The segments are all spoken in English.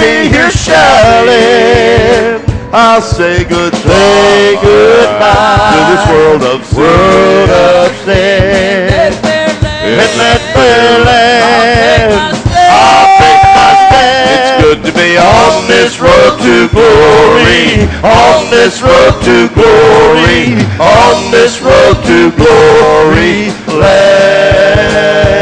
me here shouting. I'll say good say goodbye to this world of sin. World of sin. In that fair land, I'll take my stand. It's good to be on this road to glory. On this road to glory. On this road to glory land.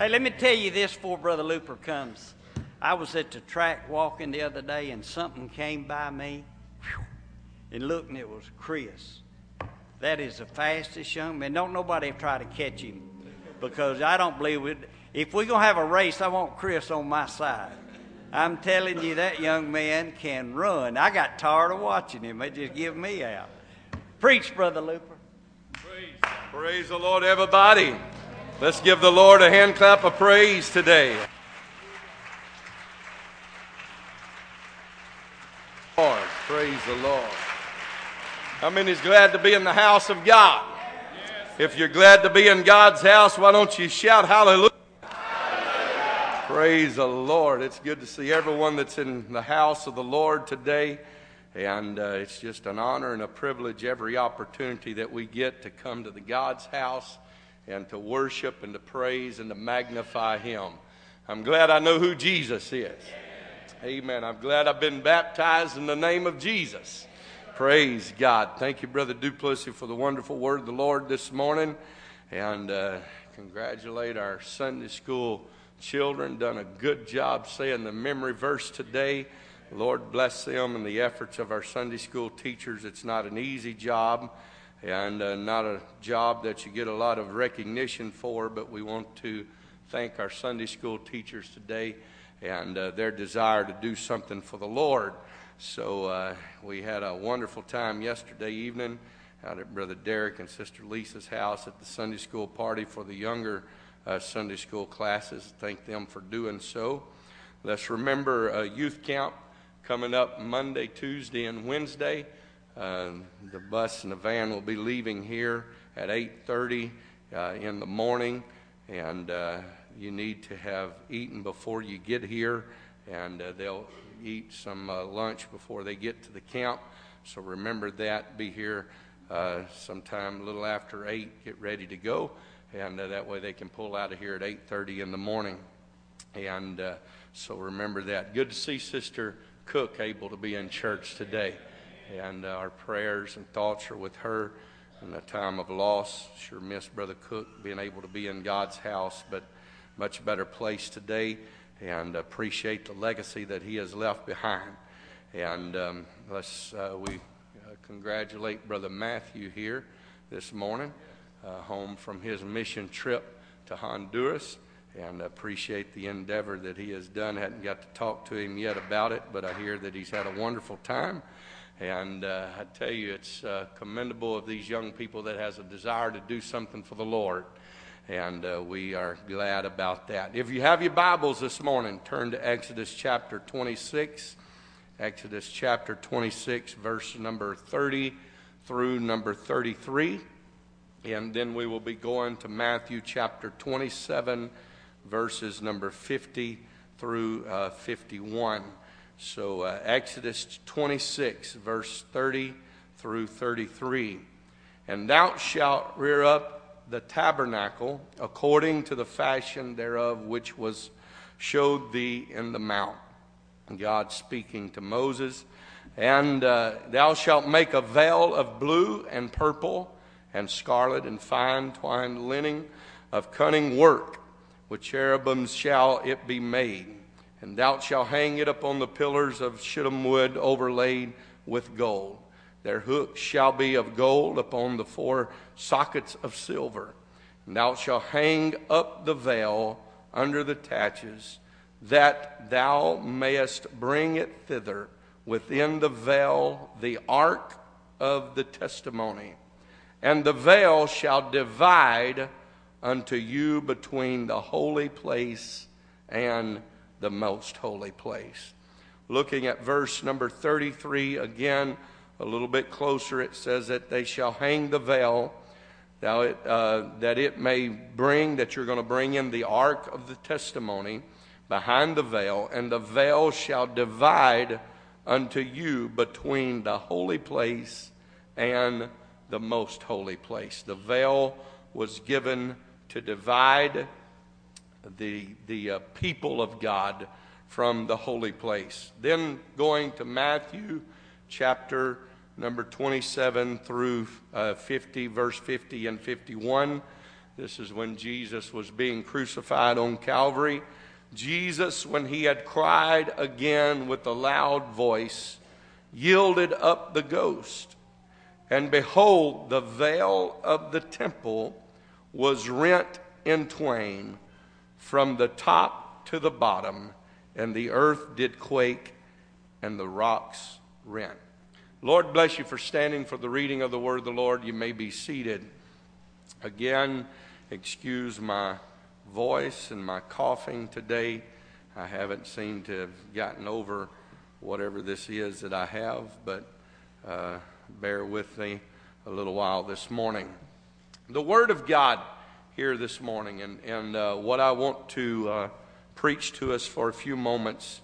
Hey, let me tell you this before Brother Looper comes. I was at the track walking the other day and something came by me. And look, and it was Chris. That is the fastest young man. Don't nobody try to catch him because I don't believe it. If we're going to have a race, I want Chris on my side. I'm telling you, that young man can run. I got tired of watching him. They just give me out. Preach, Brother Looper. Praise the Lord, everybody. Let's give the Lord a hand clap of praise today. Lord, praise the Lord. How many is glad to be in the house of God? If you're glad to be in God's house, why don't you shout hallelujah? Praise the Lord. It's good to see everyone that's in the house of the Lord today. And uh, it's just an honor and a privilege every opportunity that we get to come to the God's house and to worship and to praise and to magnify Him. I'm glad I know who Jesus is. Amen. I'm glad I've been baptized in the name of Jesus. Praise God. Thank you, Brother Duplessis, for the wonderful word of the Lord this morning. And uh, congratulate our Sunday school children. Done a good job saying the memory verse today. Lord bless them and the efforts of our Sunday school teachers. It's not an easy job and uh, not a job that you get a lot of recognition for, but we want to thank our Sunday school teachers today and uh, their desire to do something for the Lord. So uh, we had a wonderful time yesterday evening out at Brother Derek and Sister Lisa's house at the Sunday school party for the younger uh, Sunday school classes. Thank them for doing so. Let's remember uh, youth camp coming up Monday, Tuesday, and Wednesday. Uh, the bus and the van will be leaving here at 8:30 uh, in the morning, and uh, you need to have eaten before you get here, and uh, they'll eat some uh, lunch before they get to the camp. So remember that. Be here uh, sometime a little after eight. Get ready to go, and that way they can pull out of here at 8:30 in the morning. And so remember that. Good to see Sister Cook able to be in church today and uh, our prayers and thoughts are with her in a time of loss. Sure miss Brother Cook being able to be in God's house, but much better place today and appreciate the legacy that he has left behind. And um, let's uh, we uh, congratulate Brother Matthew here this morning, uh, home from his mission trip to Honduras. And appreciate the endeavor that he has done. Hadn't got to talk to him yet about it, but I hear that he's had a wonderful time and uh, I tell you, it's uh, commendable of these young people that has a desire to do something for the Lord. And uh, we are glad about that. If you have your Bibles this morning, turn to Exodus chapter 26. Exodus chapter 26, verse number 30 through number 33. And then we will be going to Matthew chapter 27, verses number 50 through uh, 51. So, uh, Exodus 26, verse 30 through 33. And thou shalt rear up the tabernacle according to the fashion thereof which was showed thee in the mount. God speaking to Moses. And uh, thou shalt make a veil of blue and purple and scarlet and fine twined linen of cunning work. With cherubims shall it be made and thou shalt hang it upon the pillars of shittim wood overlaid with gold. Their hooks shall be of gold upon the four sockets of silver. And thou shalt hang up the veil under the taches, that thou mayest bring it thither within the veil the ark of the testimony. And the veil shall divide unto you between the holy place and the most holy place. Looking at verse number 33 again, a little bit closer, it says that they shall hang the veil Now, it, uh, that it may bring, that you're going to bring in the ark of the testimony behind the veil, and the veil shall divide unto you between the holy place and the most holy place. The veil was given to divide the, the uh, people of God from the holy place. Then going to Matthew chapter number 27 through uh, 50, verse 50 and 51. This is when Jesus was being crucified on Calvary. Jesus, when he had cried again with a loud voice, yielded up the ghost. And behold, the veil of the temple was rent in twain from the top to the bottom, and the earth did quake, and the rocks rent. Lord bless you for standing for the reading of the word of the Lord. You may be seated. Again, excuse my voice and my coughing today. I haven't seemed to have gotten over whatever this is that I have, but uh, bear with me a little while this morning. The Word of God here this morning, and, and uh, what I want to uh, preach to us for a few moments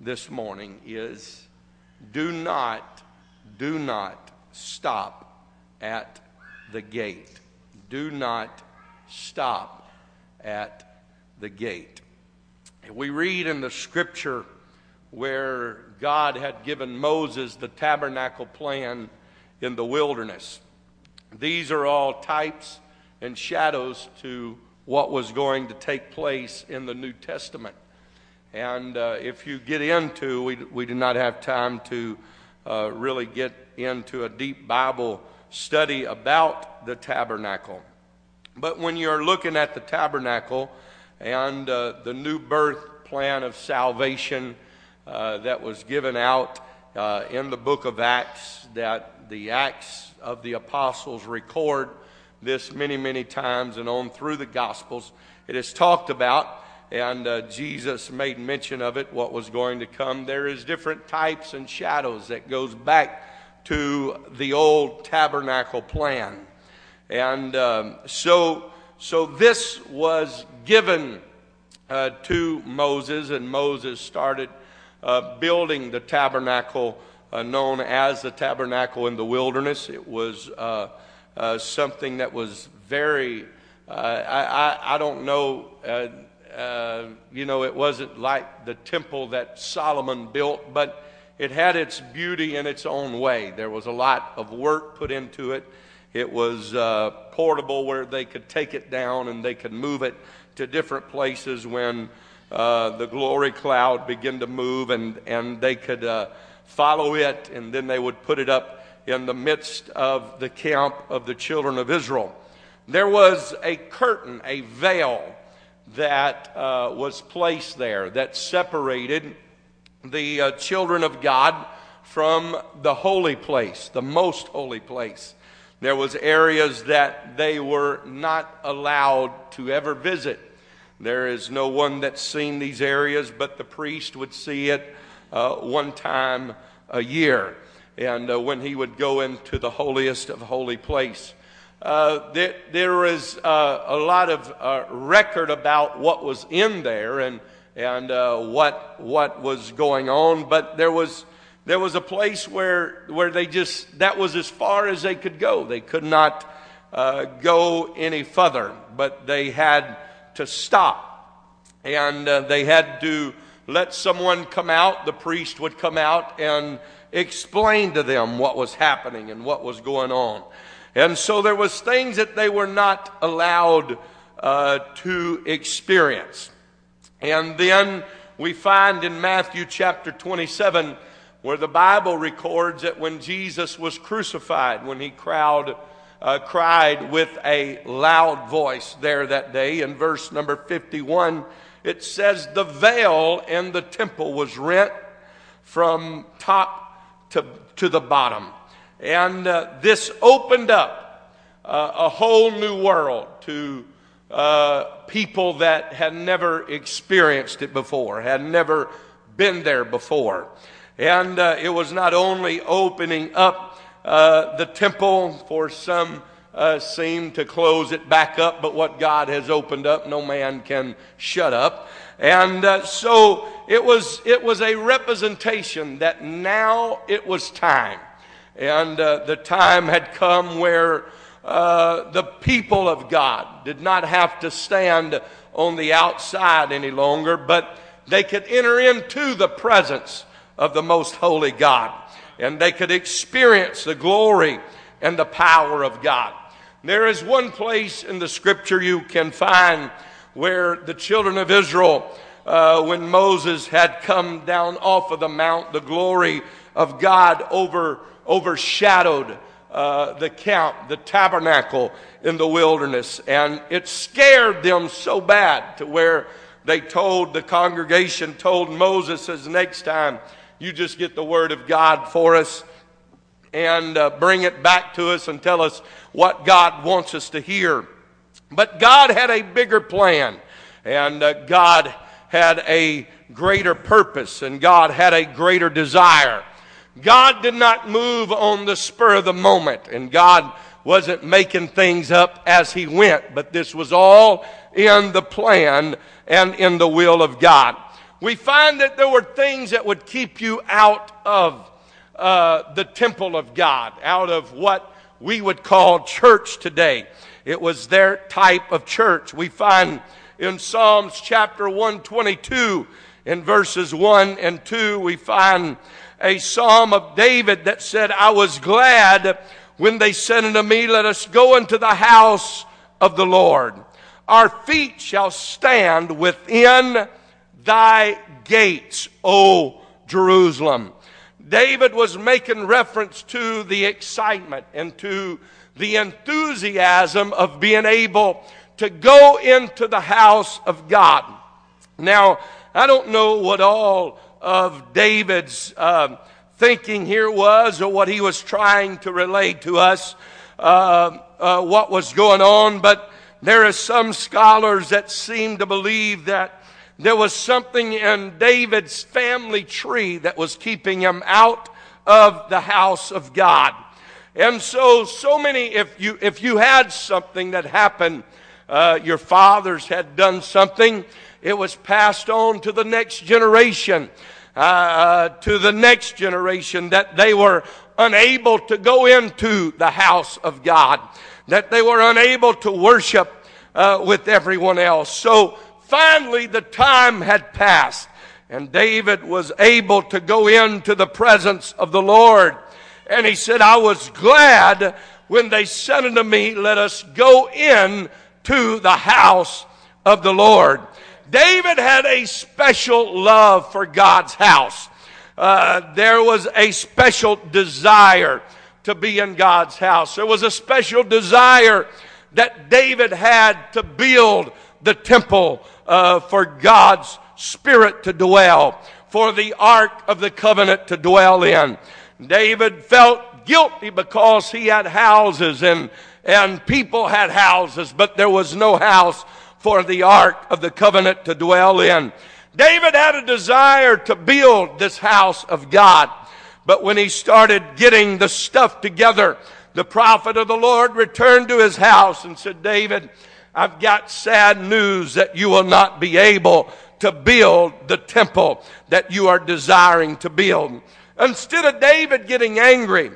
this morning is do not do not stop at the gate. Do not stop at the gate. We read in the scripture where God had given Moses the tabernacle plan in the wilderness. These are all types and shadows to what was going to take place in the New Testament. And uh, if you get into, we, we do not have time to uh, really get into a deep Bible study about the tabernacle. But when you're looking at the tabernacle and uh, the new birth plan of salvation uh, that was given out uh, in the book of Acts, that the Acts of the Apostles record this many, many times and on through the Gospels, it is talked about and uh, Jesus made mention of it, what was going to come. There is different types and shadows that goes back to the old tabernacle plan. And um, so, so this was given uh, to Moses, and Moses started uh, building the tabernacle uh, known as the tabernacle in the wilderness. It was uh, uh, something that was very, I, I, I, don't know uh, you know, it wasn't like the temple that Solomon built, but it had its beauty in its own way. There was a lot of work put into it. It was uh, portable where they could take it down and they could move it to different places when uh, the glory cloud began to move and, and they could uh, follow it and then they would put it up in the midst of the camp of the children of Israel. There was a curtain, a veil that uh, was placed there that separated the uh, children of God from the holy place, the most holy place. There was areas that they were not allowed to ever visit. There is no one that's seen these areas, but the priest would see it uh, one time a year. And uh, when he would go into the holiest of holy place, uh, there, there is uh, a lot of uh, record about what was in there and, and uh, what, what was going on, but there was, there was a place where, where they just, that was as far as they could go. They could not uh, go any further, but they had to stop. And they had to let someone come out. The priest would come out and explain to them what was happening and what was going on. And so there was things that they were not allowed uh, to experience. And then we find in Matthew chapter 27 where the Bible records that when Jesus was crucified, when he crowd, uh, cried with a loud voice there that day, in verse number 51, it says, The veil in the temple was rent from top to, to the bottom. And uh, this opened up uh, a whole new world to uh, people that had never experienced it before, had never been there before. And uh, it was not only opening up uh, the temple for some uh, seem to close it back up, but what God has opened up, no man can shut up. And uh, so it was, it was a representation that now it was time. And uh, the time had come where uh, the people of God did not have to stand on the outside any longer, but they could enter into the presence of the most holy God. And they could experience the glory and the power of God. There is one place in the scripture you can find where the children of Israel, uh, when Moses had come down off of the mount, the glory of God over, overshadowed uh, the camp, the tabernacle in the wilderness. And it scared them so bad to where they told, the congregation told Moses, says, next time you just get the word of God for us and uh, bring it back to us and tell us what God wants us to hear. But God had a bigger plan, and uh, God had a greater purpose, and God had a greater desire. God did not move on the spur of the moment, and God wasn't making things up as He went, but this was all in the plan and in the will of God. We find that there were things that would keep you out of uh, the temple of God, out of what we would call church today. It was their type of church. We find in Psalms chapter 122, in verses 1 and 2, we find a psalm of David that said, I was glad when they said unto me, Let us go into the house of the Lord. Our feet shall stand within thy gates, O Jerusalem. David was making reference to the excitement and to the enthusiasm of being able to go into the house of God. Now, I don't know what all of David's uh, thinking here was or what he was trying to relate to us, uh, uh, what was going on, but there are some scholars that seem to believe that there was something in David's family tree that was keeping him out of the house of God. And so, so many, if you, if you had something that happened, uh, your fathers had done something, it was passed on to the next generation, uh, uh, to the next generation that they were unable to go into the house of God, that they were unable to worship uh, with everyone else. So finally the time had passed and David was able to go into the presence of the Lord. And he said, I was glad when they said unto me, let us go in to the house of the Lord. David had a special love for God's house. Uh, there was a special desire to be in God's house. There was a special desire that David had to build the temple uh, for God's Spirit to dwell, for the Ark of the Covenant to dwell in. David felt guilty because he had houses and, and people had houses, but there was no house for the Ark of the Covenant to dwell in. David had a desire to build this house of God, but when he started getting the stuff together, the prophet of the Lord returned to his house and said, David, I've got sad news that you will not be able to build the temple that you are desiring to build. Instead of David getting angry,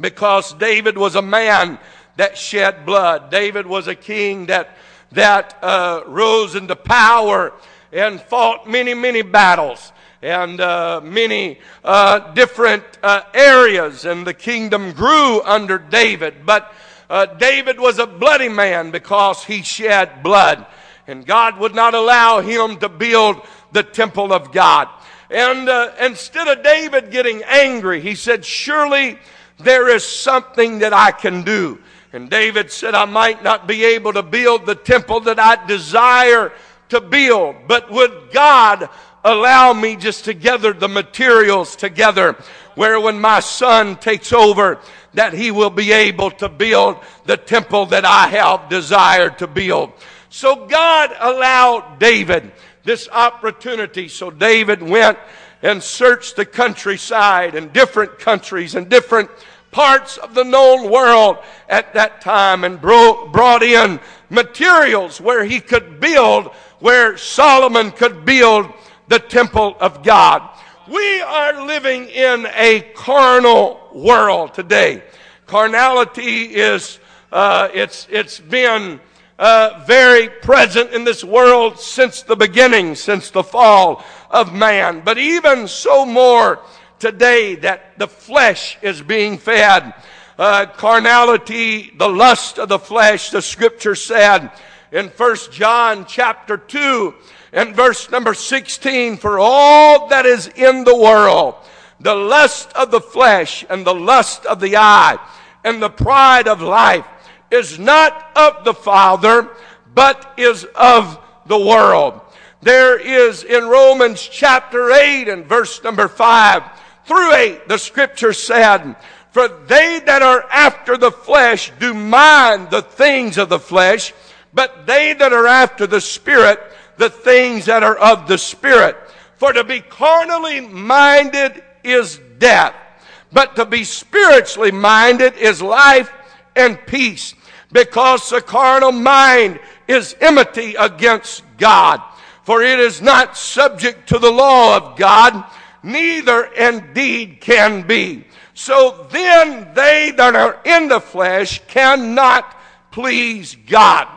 because David was a man that shed blood, David was a king that, that uh, rose into power and fought many, many battles and uh, many uh, different uh, areas, and the kingdom grew under David. But uh, David was a bloody man because he shed blood. And God would not allow him to build the temple of God. And uh, instead of David getting angry, he said, Surely there is something that I can do. And David said, I might not be able to build the temple that I desire to build, but would God allow me just to gather the materials together where when my son takes over that he will be able to build the temple that I have desired to build. So God allowed David this opportunity. So David went and searched the countryside and different countries and different parts of the known world at that time and bro- brought in materials where he could build, where Solomon could build the temple of God. We are living in a carnal world today. Carnality is, uh, it's, it's been uh, very present in this world since the beginning, since the fall of man. But even so more today that the flesh is being fed. Uh, carnality, the lust of the flesh, the scripture said in First John chapter 2 and verse number 16, for all that is in the world, the lust of the flesh and the lust of the eye and the pride of life is not of the Father, but is of the world. There is in Romans chapter 8 and verse number 5 through 8, the scripture said, For they that are after the flesh do mind the things of the flesh, but they that are after the Spirit, the things that are of the Spirit. For to be carnally minded is death, but to be spiritually minded is life and peace, because the carnal mind is enmity against God. For it is not subject to the law of God, neither indeed can be. So then they that are in the flesh cannot please God.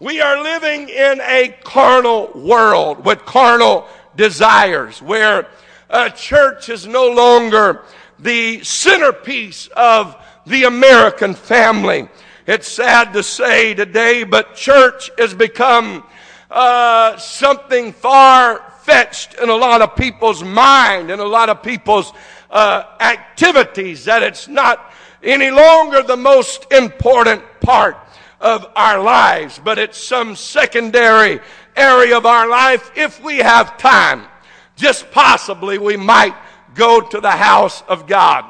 We are living in a carnal world with carnal desires where a church is no longer the centerpiece of the American family. It's sad to say today, but church has become uh, something far fetched in a lot of people's mind and a lot of people's uh, activities that it's not any longer the most important part of our lives, but it's some secondary area of our life if we have time. Just possibly we might go to the house of God.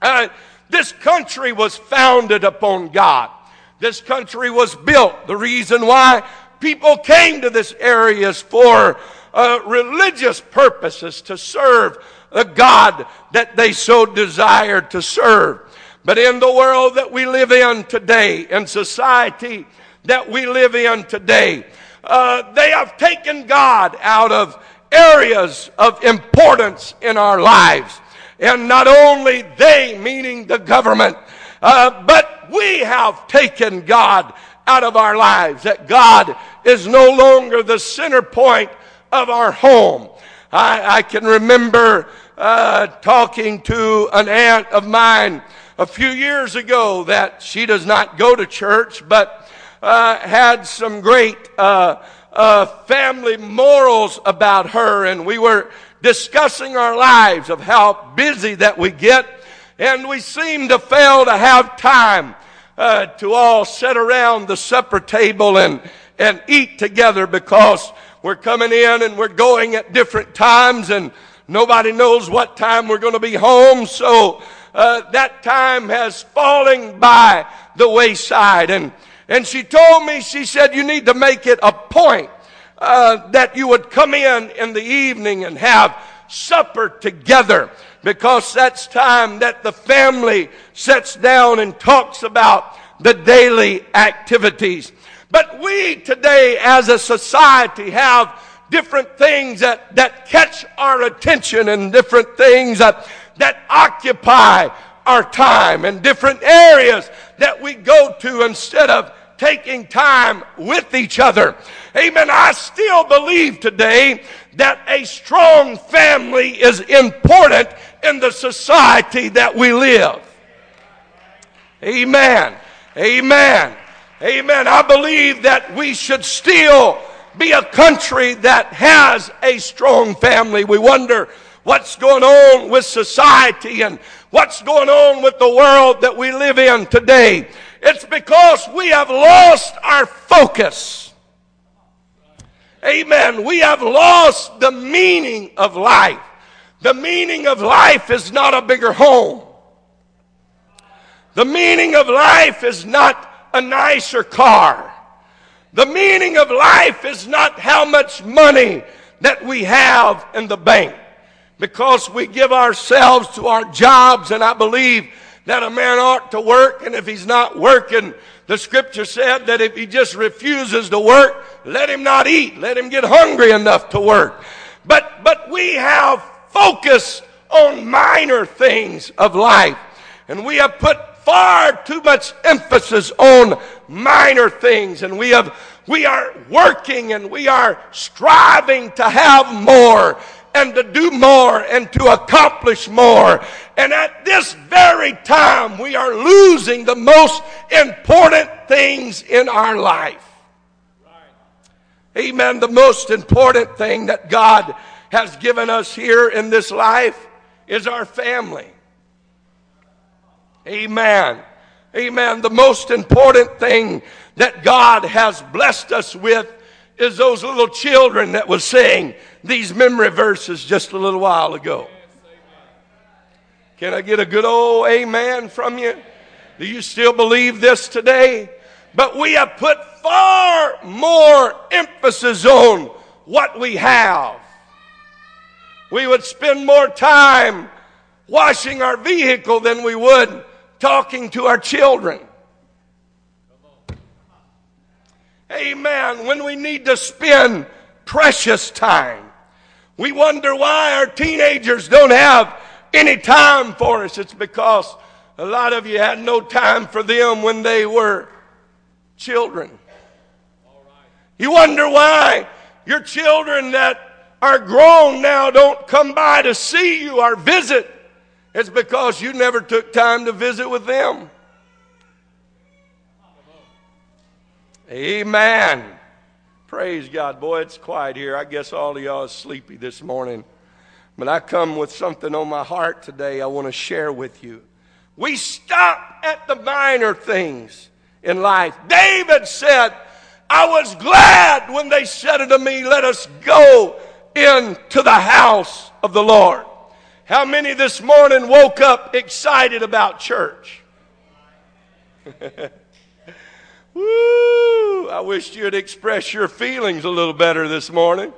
Uh, this country was founded upon God. This country was built. The reason why people came to this area is for uh, religious purposes to serve the God that they so desired to serve. But in the world that we live in today, in society that we live in today, uh, they have taken God out of areas of importance in our lives. And not only they, meaning the government, uh, but we have taken God out of our lives. That God is no longer the center point of our home. I, I can remember uh, talking to an aunt of mine a few years ago that she does not go to church, but uh, had some great uh, uh family morals about her, and we were discussing our lives of how busy that we get, and we seem to fail to have time uh, to all sit around the supper table and and eat together because we're coming in and we're going at different times and nobody knows what time we're going to be home. So uh, that time has fallen by the wayside. And, and she told me, she said, you need to make it a point uh, that you would come in in the evening and have supper together because that's time that the family sits down and talks about the daily activities. But we today as a society have different things that, that catch our attention and different things that, that occupy our time and different areas that we go to instead of taking time with each other. Amen. I still believe today that a strong family is important in the society that we live. Amen. Amen. Amen. I believe that we should still be a country that has a strong family. We wonder what's going on with society and what's going on with the world that we live in today. It's because we have lost our focus. Amen. We have lost the meaning of life. The meaning of life is not a bigger home. The meaning of life is not a nicer car. The meaning of life is not how much money that we have in the bank because we give ourselves to our jobs and I believe that a man ought to work, and if he's not working, the scripture said that if he just refuses to work, let him not eat. Let him get hungry enough to work. But, but we have focus on minor things of life. And we have put far too much emphasis on minor things. And we have, we are working and we are striving to have more and to do more and to accomplish more. And at this very time, we are losing the most important things in our life. Amen. The most important thing that God has given us here in this life is our family. Amen. Amen. The most important thing that God has blessed us with is those little children that was saying these memory verses just a little while ago. Can I get a good old amen from you? Do you still believe this today? But we have put far more emphasis on what we have. We would spend more time washing our vehicle than we would talking to our children. Amen. When we need to spend precious time, we wonder why our teenagers don't have any time for us. It's because a lot of you had no time for them when they were children. You wonder why your children that are grown now don't come by to see you or visit. It's because you never took time to visit with them. Amen. Praise God. Boy, it's quiet here. I guess all of y'all is sleepy this morning. But I come with something on my heart today I want to share with you. We stop at the minor things in life. David said, I was glad when they said unto me, Let us go into the house of the Lord. How many this morning woke up excited about church? Woo! I wish you'd express your feelings a little better this morning.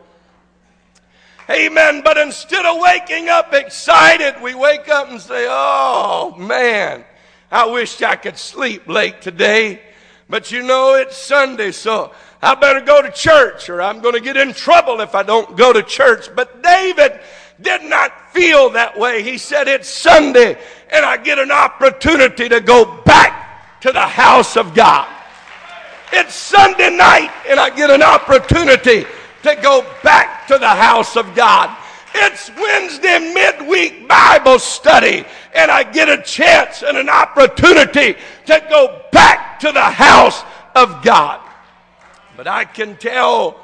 Amen. But instead of waking up excited, we wake up and say, Oh man, I wish I could sleep late today. But you know, it's Sunday, so I better go to church or I'm going to get in trouble if I don't go to church. But David did not feel that way. He said, It's Sunday and I get an opportunity to go back to the house of God. It's Sunday night and I get an opportunity to go back to the house of God. It's Wednesday midweek Bible study and I get a chance and an opportunity to go back to the house of God. But I can tell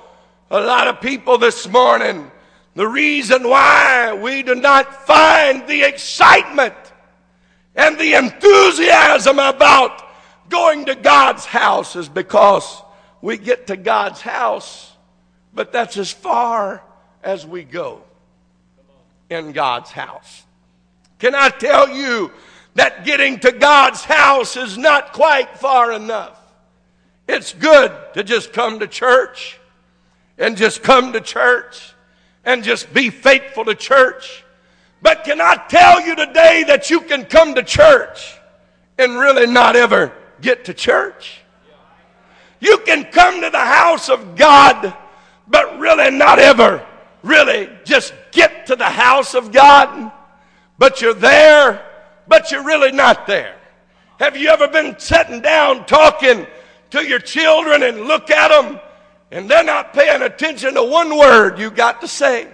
a lot of people this morning the reason why we do not find the excitement and the enthusiasm about going to God's house is because we get to God's house, but that's as far as we go in God's house. Can I tell you that getting to God's house is not quite far enough? It's good to just come to church and just come to church and just be faithful to church. But can I tell you today that you can come to church and really not ever get to church. You can come to the house of God, but really not ever really just get to the house of God. But you're there, but you're really not there. Have you ever been sitting down talking to your children and look at them and they're not paying attention to one word you got to say?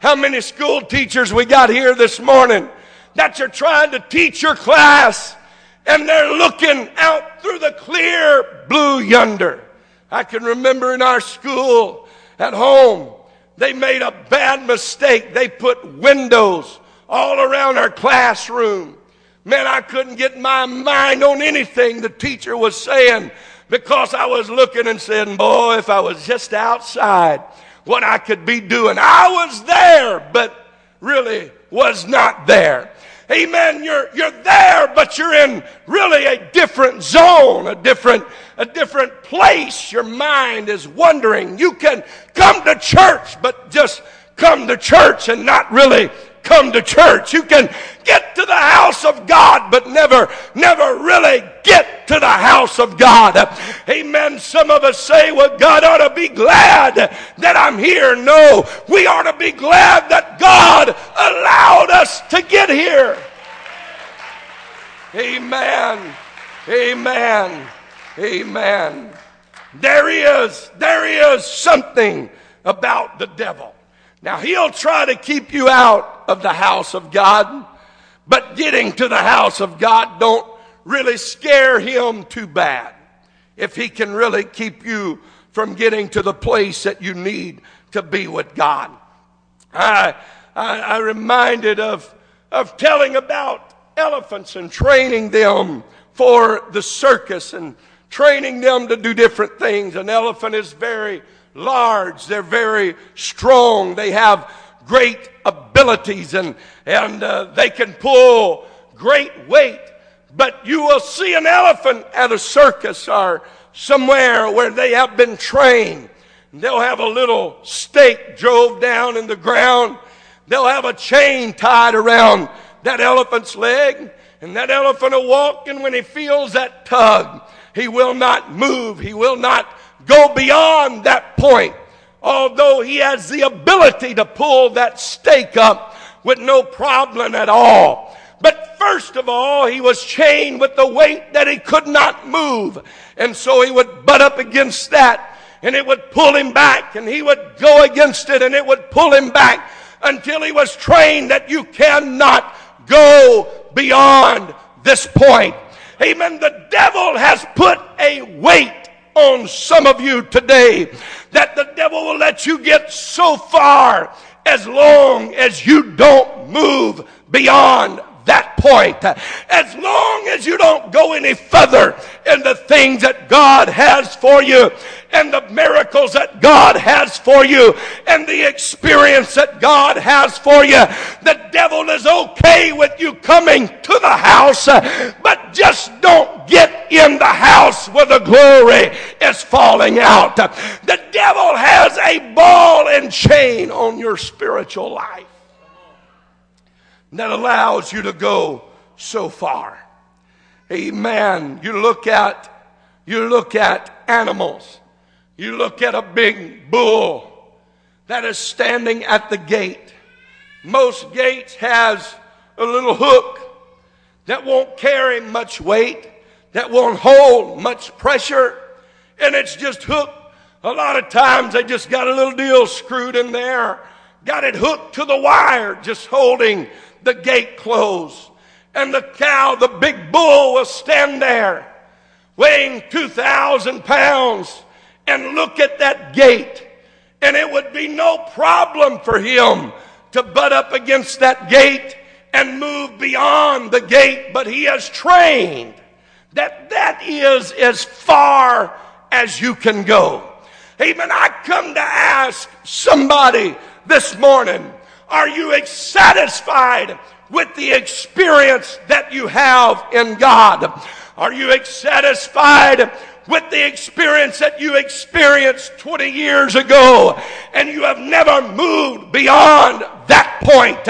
How many school teachers we got here this morning that you're trying to teach your class and they're looking out through the clear blue yonder. I can remember in our school at home, they made a bad mistake. They put windows all around our classroom. Man, I couldn't get my mind on anything the teacher was saying because I was looking and saying, boy, if I was just outside, what I could be doing. I was there, but really was not there. Amen. You're, you're there, but you're in really a different zone, a different, a different place. Your mind is wandering. You can come to church, but just come to church and not really come to church. You can get to the house of God, but never, never really get to the house of God. Amen. Some of us say, well, God ought to be glad that I'm here. No, we ought to be glad that God allowed us to get here. Amen. Amen. Amen. There is, there is something about the devil. Now, he'll try to keep you out of the house of God, but getting to the house of God don't really scare him too bad. If he can really keep you from getting to the place that you need to be with God. I, I, I reminded of, of telling about elephants and training them for the circus and training them to do different things. An elephant is very large, they're very strong, they have great abilities, and, and uh, they can pull great weight. But you will see an elephant at a circus or somewhere where they have been trained. They'll have a little stake drove down in the ground. They'll have a chain tied around that elephant's leg. And that elephant will walk, and when he feels that tug, he will not move. He will not go beyond that point. Although he has the ability to pull that stake up with no problem at all. But first of all, he was chained with the weight that he could not move. And so he would butt up against that and it would pull him back and he would go against it and it would pull him back until he was trained that you cannot go beyond this point. Amen. The devil has put a weight on some of you today that the devil will let you get so far as long as you don't move beyond that point. As long as you don't go any further in the things that God has for you and the miracles that God has for you and the experience that God has for you, the devil is okay with you coming to the house, but just don't get in the house where the glory is falling out. The devil has a ball and chain on your spiritual life that allows you to go so far. Amen. You look at you look at animals. You look at a big bull that is standing at the gate. Most gates has a little hook that won't carry much weight, that won't hold much pressure, and it's just hooked. A lot of times they just got a little deal screwed in there, got it hooked to the wire, just holding the gate closed. And the cow, the big bull, will stand there weighing 2,000 pounds and look at that gate. And it would be no problem for him to butt up against that gate and move beyond the gate, but he has trained that that is as far as you can go. Amen. I come to ask somebody this morning are you satisfied with the experience that you have in God? Are you satisfied with the experience that you experienced 20 years ago and you have never moved beyond that point.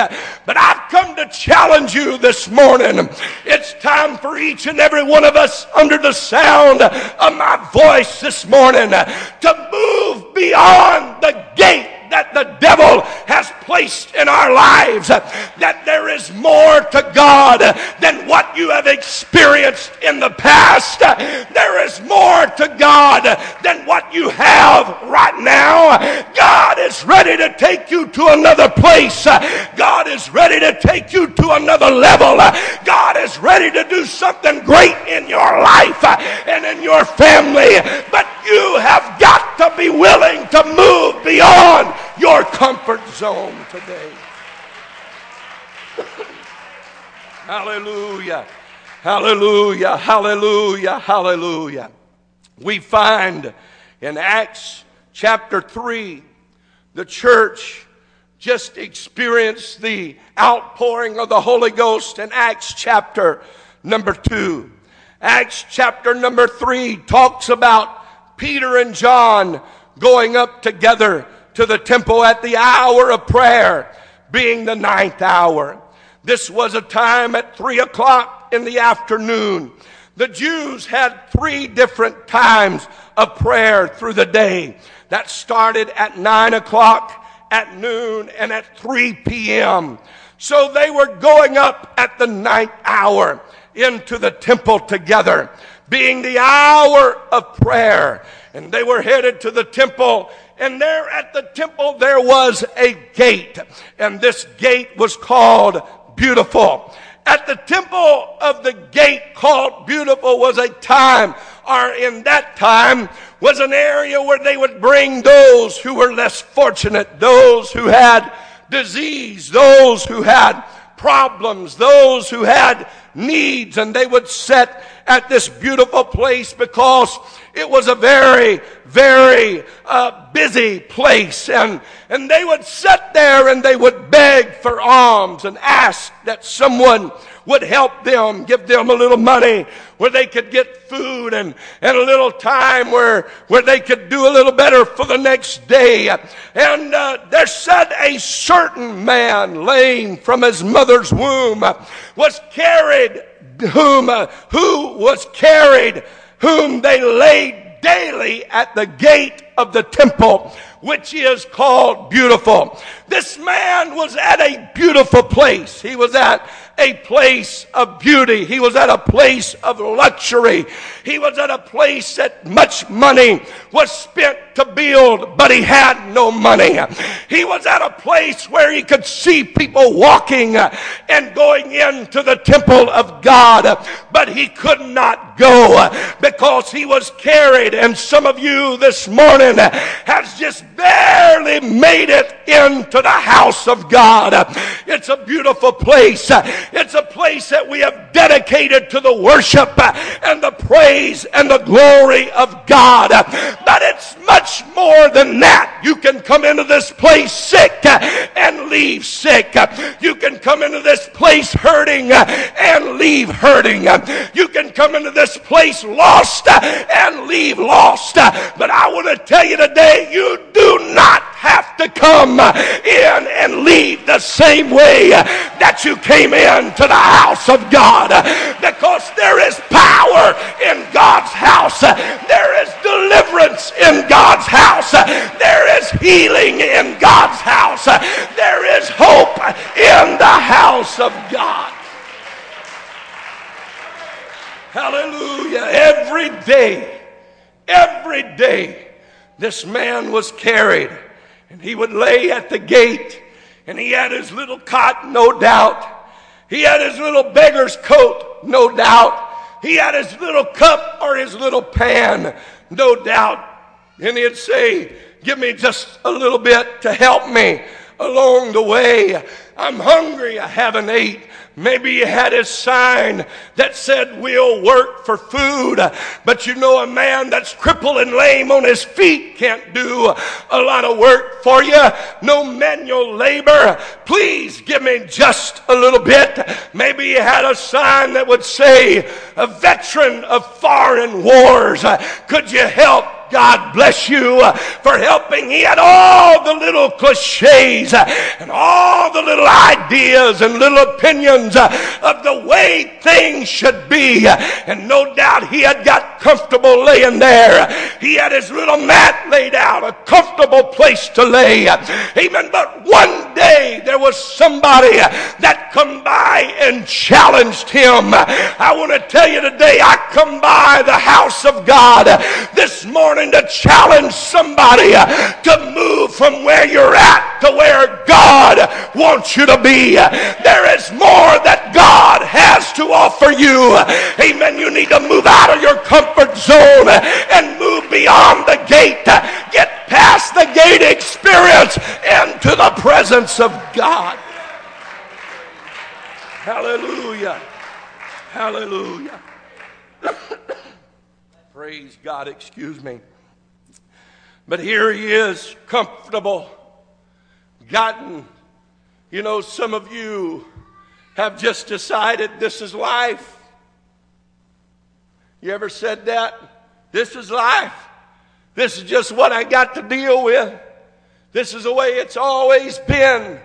But I've come to challenge you this morning. It's time for each and every one of us under the sound of my voice this morning to move beyond the gate that the devil has placed in our lives. Uh, that there is more to God than what you have experienced in the past. Uh, there is more to God than what you have right now. God is ready to take you to another place. Uh, God is ready to take you to another level. God is ready to do something great in your life and in your family. But you have got to be willing to move beyond your comfort zone today. hallelujah. Hallelujah. Hallelujah. Hallelujah. We find in Acts chapter 3, the church just experienced the outpouring of the Holy Ghost in Acts chapter number 2. Acts chapter number 3 talks about Peter and John going up together to the temple at the hour of prayer. being the ninth hour. This was a time at three o'clock in the afternoon. The Jews had three different times of prayer through the day. That started at nine o'clock, at noon, and at 3 p.m. So they were going up at the ninth hour into the temple together, being the hour of prayer. And they were headed to the temple and there at the temple there was a gate. And this gate was called Beautiful. At the temple of the gate called Beautiful was a time, or in that time, was an area where they would bring those who were less fortunate, those who had disease, those who had problems, those who had needs, and they would set at this beautiful place because it was a very, very uh, busy place. And, and they would sit there and they would beg for alms and ask that someone would help them, give them a little money where they could get food and, and a little time where, where they could do a little better for the next day. And uh, there said a certain man, lame from his mother's womb, was carried, whom, uh, who was carried, whom they laid daily at the gate of the temple which is called beautiful. This man was at a beautiful place. He was at a place of beauty. He was at a place of luxury. He was at a place that much money was spent to build, but he had no money. He was at a place where he could see people walking and going into the temple of God, but he could not go because he was carried. And some of you this morning has just barely made it into the house of God. It's a beautiful place. It's a place that we have dedicated to the worship and the praise and the glory of God. But it's much more than that. You can come into this place sick and leave sick. You can come into this place hurting and leave hurting. You can come into this place lost and leave lost. But I want to tell you today, you do not have to come in and leave the same way that you came in to the house of God because there is power in God's house. There is deliverance in God's house. There is healing in God's house. There is hope in the house of God. Hallelujah. Every day, every day, this man was carried and he would lay at the gate and he had his little cot, no doubt. He had his little beggar's coat, no doubt. He had his little cup or his little pan, no doubt. And he'd say, Give me just a little bit to help me along the way. I'm hungry, I haven't ate. Maybe you had a sign that said, We'll work for food. But you know, a man that's crippled and lame on his feet can't do a lot of work for you. No manual labor. Please give me just a little bit. Maybe you had a sign that would say, A veteran of foreign wars. Could you help God bless you for helping. He had all the little cliches and all the little ideas and little opinions of the way things should be. And no doubt he had got comfortable laying there. He had his little mat laid out, a comfortable place to lay. Amen. But one day there was somebody that come by and challenged him. I want to tell you today, I come by the house of God this morning to challenge somebody to move from where you're at to where God wants you to be. There is more that God has to offer you. Amen. You need to move out of your comfort zone and move beyond the gate. Get past the gate experience into the presence of God. Hallelujah. Hallelujah. Praise God, excuse me. But here he is, comfortable, gotten. You know, some of you have just decided this is life. You ever said that? This is life. This is just what I got to deal with. This is the way it's always been.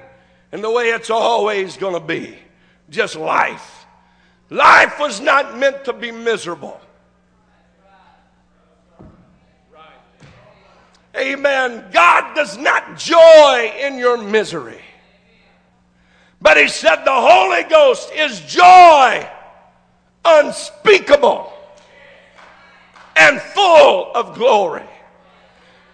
and the way it's always going to be. Just life. Life was not meant to be miserable. Amen. God does not joy in your misery. But he said the Holy Ghost is joy unspeakable and full of glory.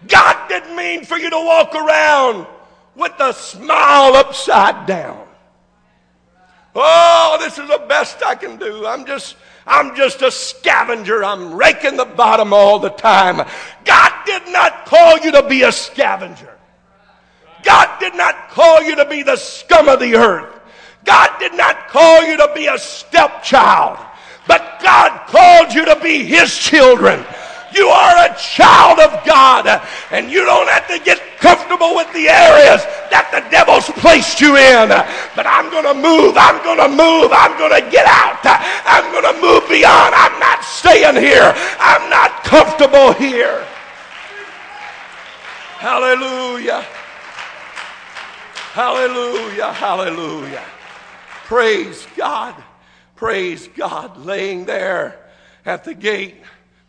God didn't mean for you to walk around with a smile upside down. Oh, this is the best I can do. I'm just I'm just a scavenger. I'm raking the bottom all the time. God did not call you to be a scavenger. God did not call you to be the scum of the earth. God did not call you to be a stepchild. But God called you to be His children. You are a child of God, and you don't have to get comfortable with the areas that the devil's placed you in. But I'm going to move, I'm going to move, I'm going to get out, I'm going to move beyond. I'm not staying here, I'm not comfortable here. Hallelujah. Hallelujah. Hallelujah. Praise God. Praise God. Laying there at the gate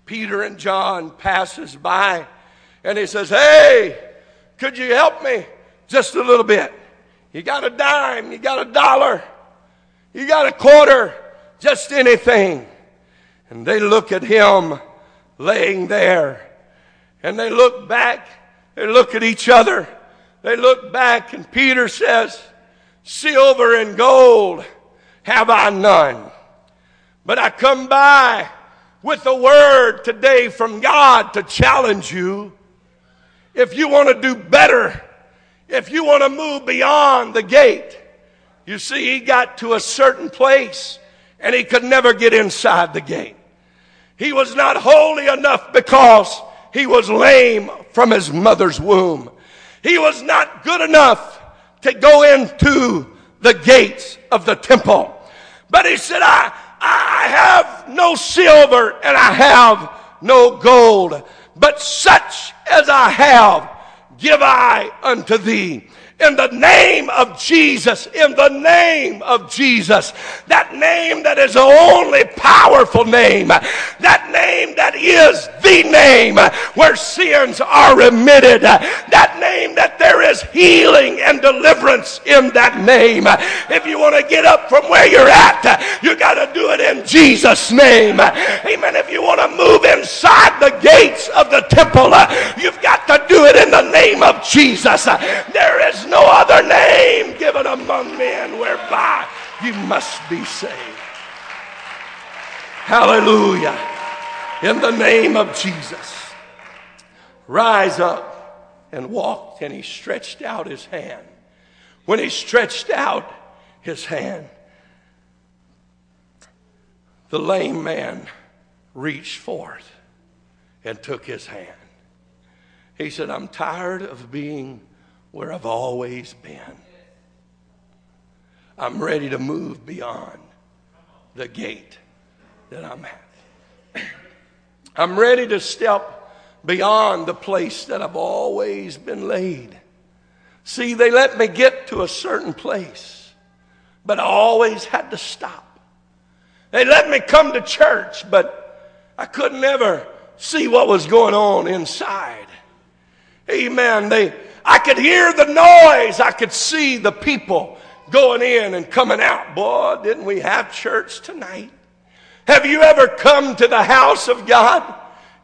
Peter and John passes by and he says, Hey, could you help me just a little bit? You got a dime, you got a dollar, you got a quarter, just anything. And they look at him laying there and they look back, they look at each other, they look back, and Peter says, Silver and gold have I none, but I come by with a word today from God to challenge you. If you want to do better, if you want to move beyond the gate, you see, he got to a certain place and he could never get inside the gate. He was not holy enough because he was lame from his mother's womb. He was not good enough to go into the gates of the temple. But he said, I, I have no silver and I have no gold, but such as I have give I unto thee in the name of Jesus, in the name of Jesus, that name that is the only powerful name, that name that is the name where sins are remitted, that name that there is healing and deliverance in that name. If you want to get up from where you're at, you got to do it in Jesus' name. Amen. If you want to move inside the gates of the temple, you've got to do it in the name of Jesus. There is no other name given among men whereby you must be saved. Hallelujah. In the name of Jesus. Rise up and walk. And he stretched out his hand. When he stretched out his hand, the lame man reached forth and took his hand. He said, I'm tired of being where I've always been. I'm ready to move beyond the gate that I'm at. I'm ready to step beyond the place that I've always been laid. See, they let me get to a certain place, but I always had to stop. They let me come to church, but I could never see what was going on inside. Amen. They, I could hear the noise. I could see the people going in and coming out. Boy, didn't we have church tonight? Have you ever come to the house of God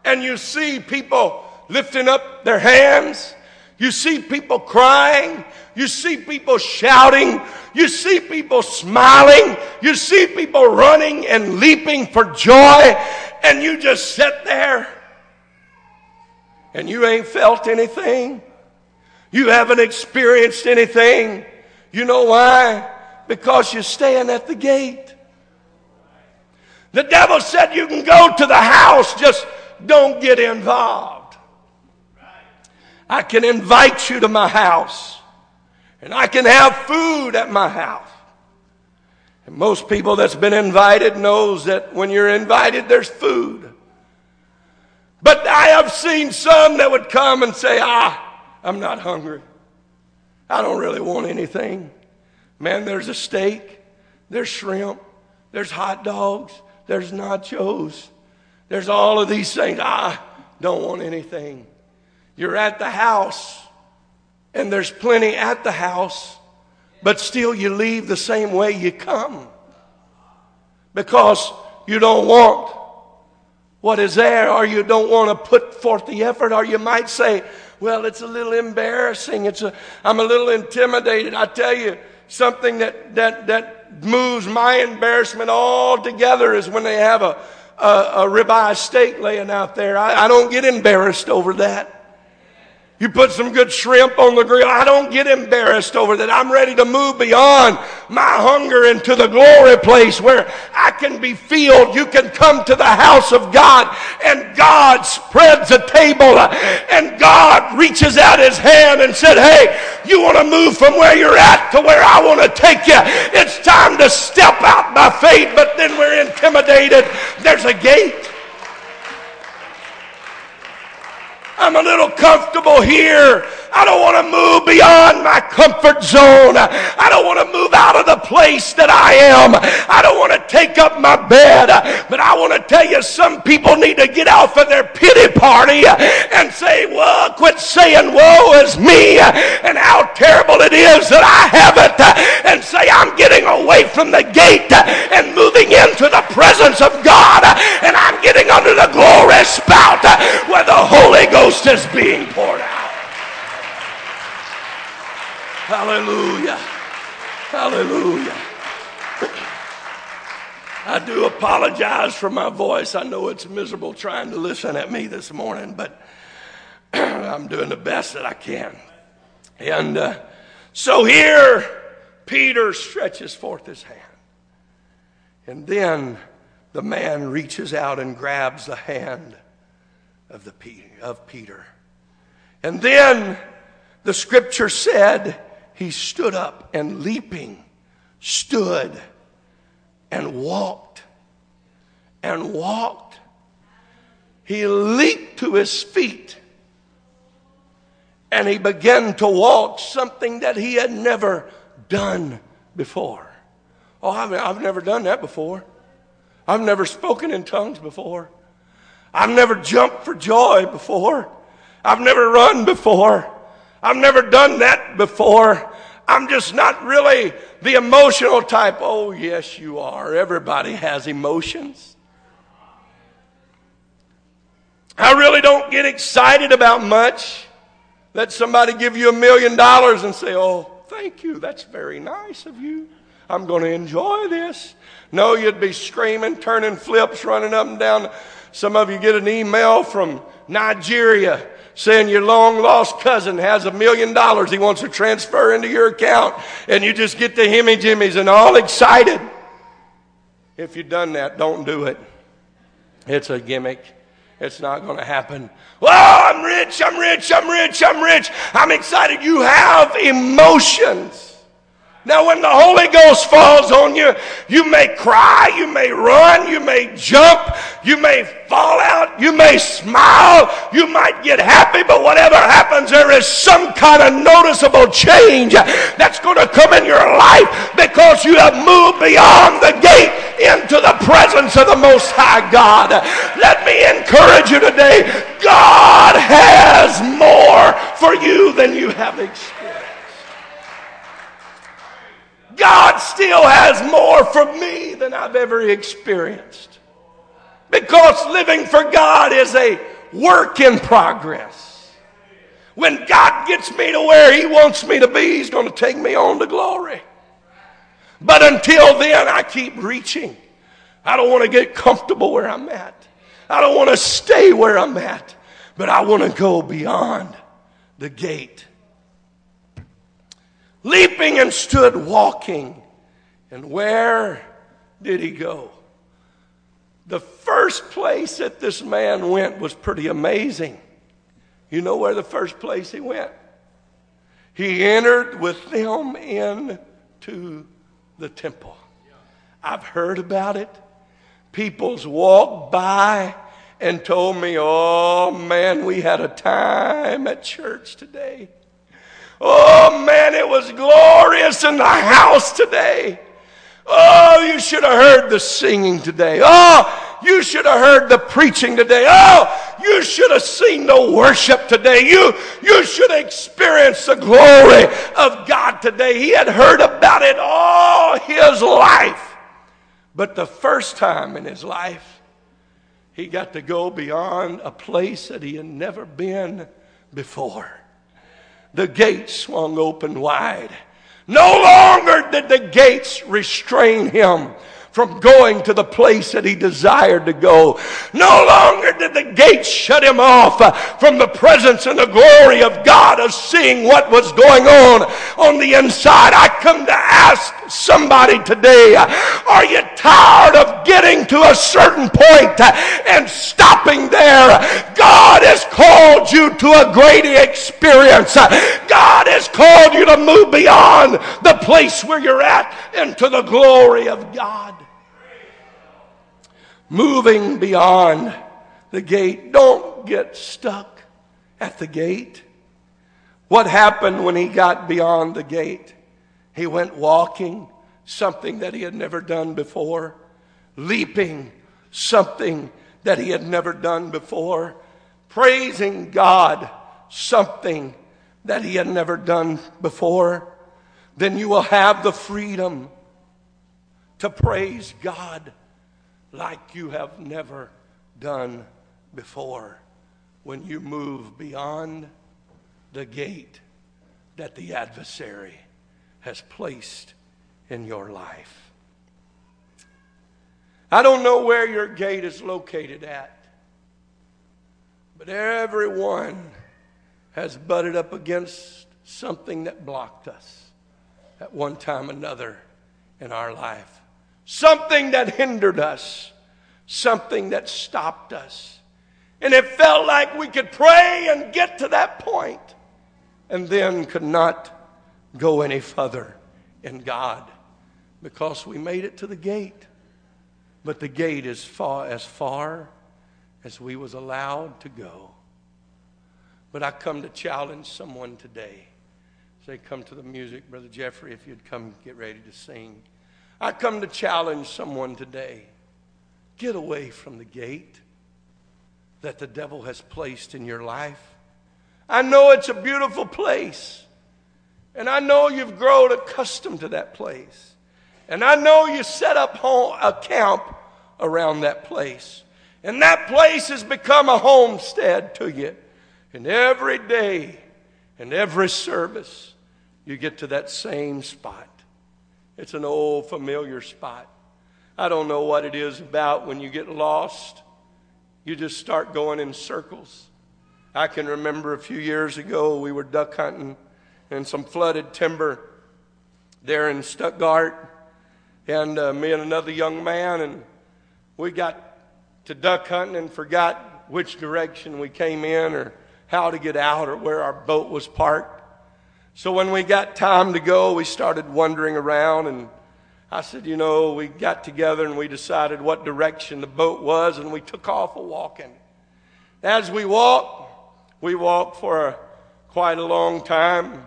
and you see people lifting up their hands? You see people crying. You see people shouting. You see people smiling. You see people running and leaping for joy. And you just sit there and you ain't felt anything. You haven't experienced anything. You know why? Because you're staying at the gate. The devil said you can go to the house, just don't get involved. I can invite you to my house, and I can have food at my house. And most people that's been invited knows that when you're invited, there's food. But I have seen some that would come and say, ah, I'm not hungry. I don't really want anything. Man, there's a steak, there's shrimp, there's hot dogs, there's nachos, there's all of these things. I don't want anything. You're at the house, and there's plenty at the house, but still you leave the same way you come because you don't want what is there, or you don't want to put forth the effort, or you might say, well, it's a little embarrassing. It's a, I'm a little intimidated. I tell you, something that, that, that moves my embarrassment all together is when they have a, a, a ribeye steak laying out there. I, I don't get embarrassed over that. You put some good shrimp on the grill. I don't get embarrassed over that. I'm ready to move beyond my hunger into the glory place where I can be filled. You can come to the house of God and God spreads a table and God reaches out his hand and said, Hey, you want to move from where you're at to where I want to take you. It's time to step out by faith, but then we're intimidated. There's a gate. I'm a little comfortable here. I don't want to move beyond my comfort zone. I don't want to move out of the place that I am. I don't want to take up my bed. But I want to tell you, some people need to get off of their pity party and say, well, quit saying, woe is me and how terrible it is that I have it. And say, I'm getting away from the gate and moving into the presence of God. And I'm getting under the glory spout where the Holy Ghost is being poured out. Hallelujah. Hallelujah. I do apologize for my voice. I know it's miserable trying to listen at me this morning, but I'm doing the best that I can. And uh, so here, Peter stretches forth his hand. And then the man reaches out and grabs the hand of, the, of Peter. And then the scripture said, he stood up and leaping stood and walked and walked. He leaped to his feet and he began to walk something that he had never done before. Oh, I've, I've never done that before. I've never spoken in tongues before. I've never jumped for joy before. I've never run before. I've never done that before. I'm just not really the emotional type. Oh, yes, you are. Everybody has emotions. I really don't get excited about much. Let somebody give you a million dollars and say, Oh, thank you. That's very nice of you. I'm going to enjoy this. No, you'd be screaming, turning flips, running up and down. Some of you get an email from Nigeria saying your long lost cousin has a million dollars he wants to transfer into your account, and you just get the himmy jimmies and all excited. If you've done that, don't do it. It's a gimmick. It's not going to happen. Oh, I'm rich, I'm rich, I'm rich, I'm rich. I'm excited. You have emotions. Now, when the Holy Ghost falls on you, you may cry, you may run, you may jump, you may fall out, you may smile, you might get happy, but whatever happens, there is some kind of noticeable change that's going to come in your life because you have moved beyond the gate into the presence of the Most High God. Let me encourage you today God has more for you than you have experienced. God still has more for me than I've ever experienced. Because living for God is a work in progress. When God gets me to where He wants me to be, He's going to take me on to glory. But until then, I keep reaching. I don't want to get comfortable where I'm at. I don't want to stay where I'm at. But I want to go beyond the gate leaping and stood walking. And where did he go? The first place that this man went was pretty amazing. You know where the first place he went? He entered with them into the temple. I've heard about it. People's walked by and told me, oh man, we had a time at church today. Oh man, it was glorious in the house today. Oh, you should have heard the singing today. Oh, you should have heard the preaching today. Oh, you should have seen the worship today. You, you should have experienced the glory of God today. He had heard about it all his life. But the first time in his life, he got to go beyond a place that he had never been before. The gates swung open wide. No longer did the gates restrain him from going to the place that he desired to go. No longer did the gates shut him off from the presence and the glory of God of seeing what was going on on the inside. I come to ask somebody today, are you tired of getting to a certain uh, and stopping there? God has called you to a greater experience. God has called you to move beyond the place where you're at into the glory of God moving beyond the gate. Don't get stuck at the gate. What happened when he got beyond the gate? He went walking, something that he had never done before, leaping, something that he had never done before, praising God, something that he had never done before. Then you will have the freedom to praise God like you have never done before. When you move beyond the gate that the adversary has placed in your life. I don't know where your gate is located at, but everyone has butted up against something that blocked us at one time or another in our life something that hindered us, something that stopped us. And it felt like we could pray and get to that point and then could not go any further in God because we made it to the gate. But the gate is far as far as we was allowed to go. But I come to challenge someone today. Say, come to the music, Brother Jeffrey, if you'd come get ready to sing. I come to challenge someone today. Get away from the gate that the devil has placed in your life. I know it's a beautiful place. And I know you've grown accustomed to that place. And I know you set up home, a camp around that place. And that place has become a homestead to you. And every day and every service, you get to that same spot. It's an old familiar spot. I don't know what it is about when you get lost. You just start going in circles. I can remember a few years ago we were duck hunting in some flooded timber there in Stuttgart, and uh, me and another young man, and we got to duck hunting and forgot which direction we came in or how to get out or where our boat was parked. So when we got time to go, we started wandering around and I said, you know, we got together and we decided what direction the boat was and we took off a walking. As we walked, we walked for a, quite a long time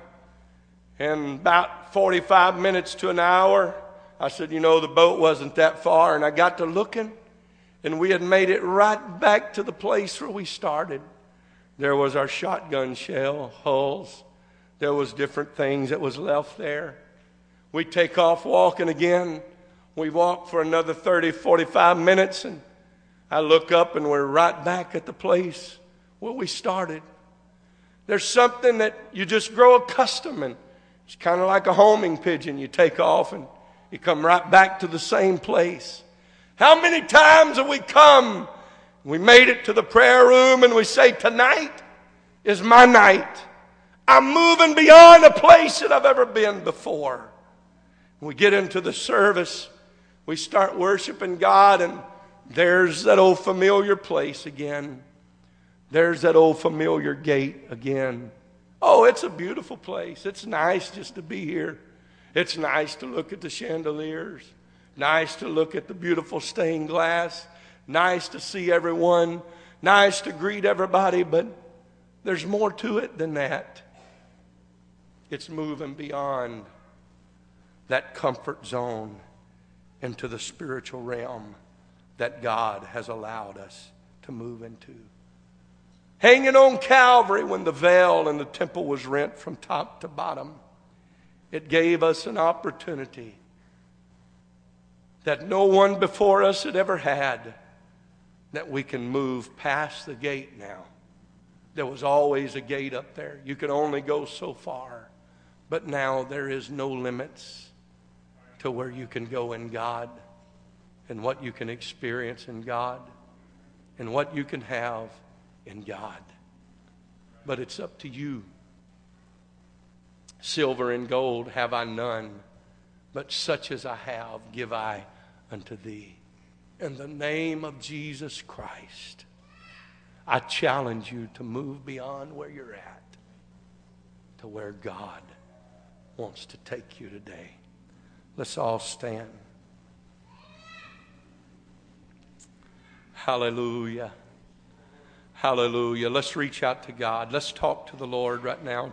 and about 45 minutes to an hour, I said, you know, the boat wasn't that far and I got to looking and we had made it right back to the place where we started. There was our shotgun shell hulls there was different things that was left there. We take off walking again. We walk for another 30, 45 minutes, and I look up and we're right back at the place where we started. There's something that you just grow accustomed it's kind of like a homing pigeon. You take off and you come right back to the same place. How many times have we come? We made it to the prayer room and we say, Tonight is my night. I'm moving beyond a place that I've ever been before. We get into the service, we start worshiping God, and there's that old familiar place again. There's that old familiar gate again. Oh, it's a beautiful place. It's nice just to be here. It's nice to look at the chandeliers, nice to look at the beautiful stained glass, nice to see everyone, nice to greet everybody, but there's more to it than that. It's moving beyond that comfort zone into the spiritual realm that God has allowed us to move into. Hanging on Calvary when the veil in the temple was rent from top to bottom, it gave us an opportunity that no one before us had ever had that we can move past the gate now. There was always a gate up there. You could only go so far. But now there is no limits to where you can go in God and what you can experience in God and what you can have in God. But it's up to you. Silver and gold have I none, but such as I have give I unto thee. In the name of Jesus Christ, I challenge you to move beyond where you're at to where God wants to take you today. Let's all stand. Hallelujah. Hallelujah. Let's reach out to God. Let's talk to the Lord right now.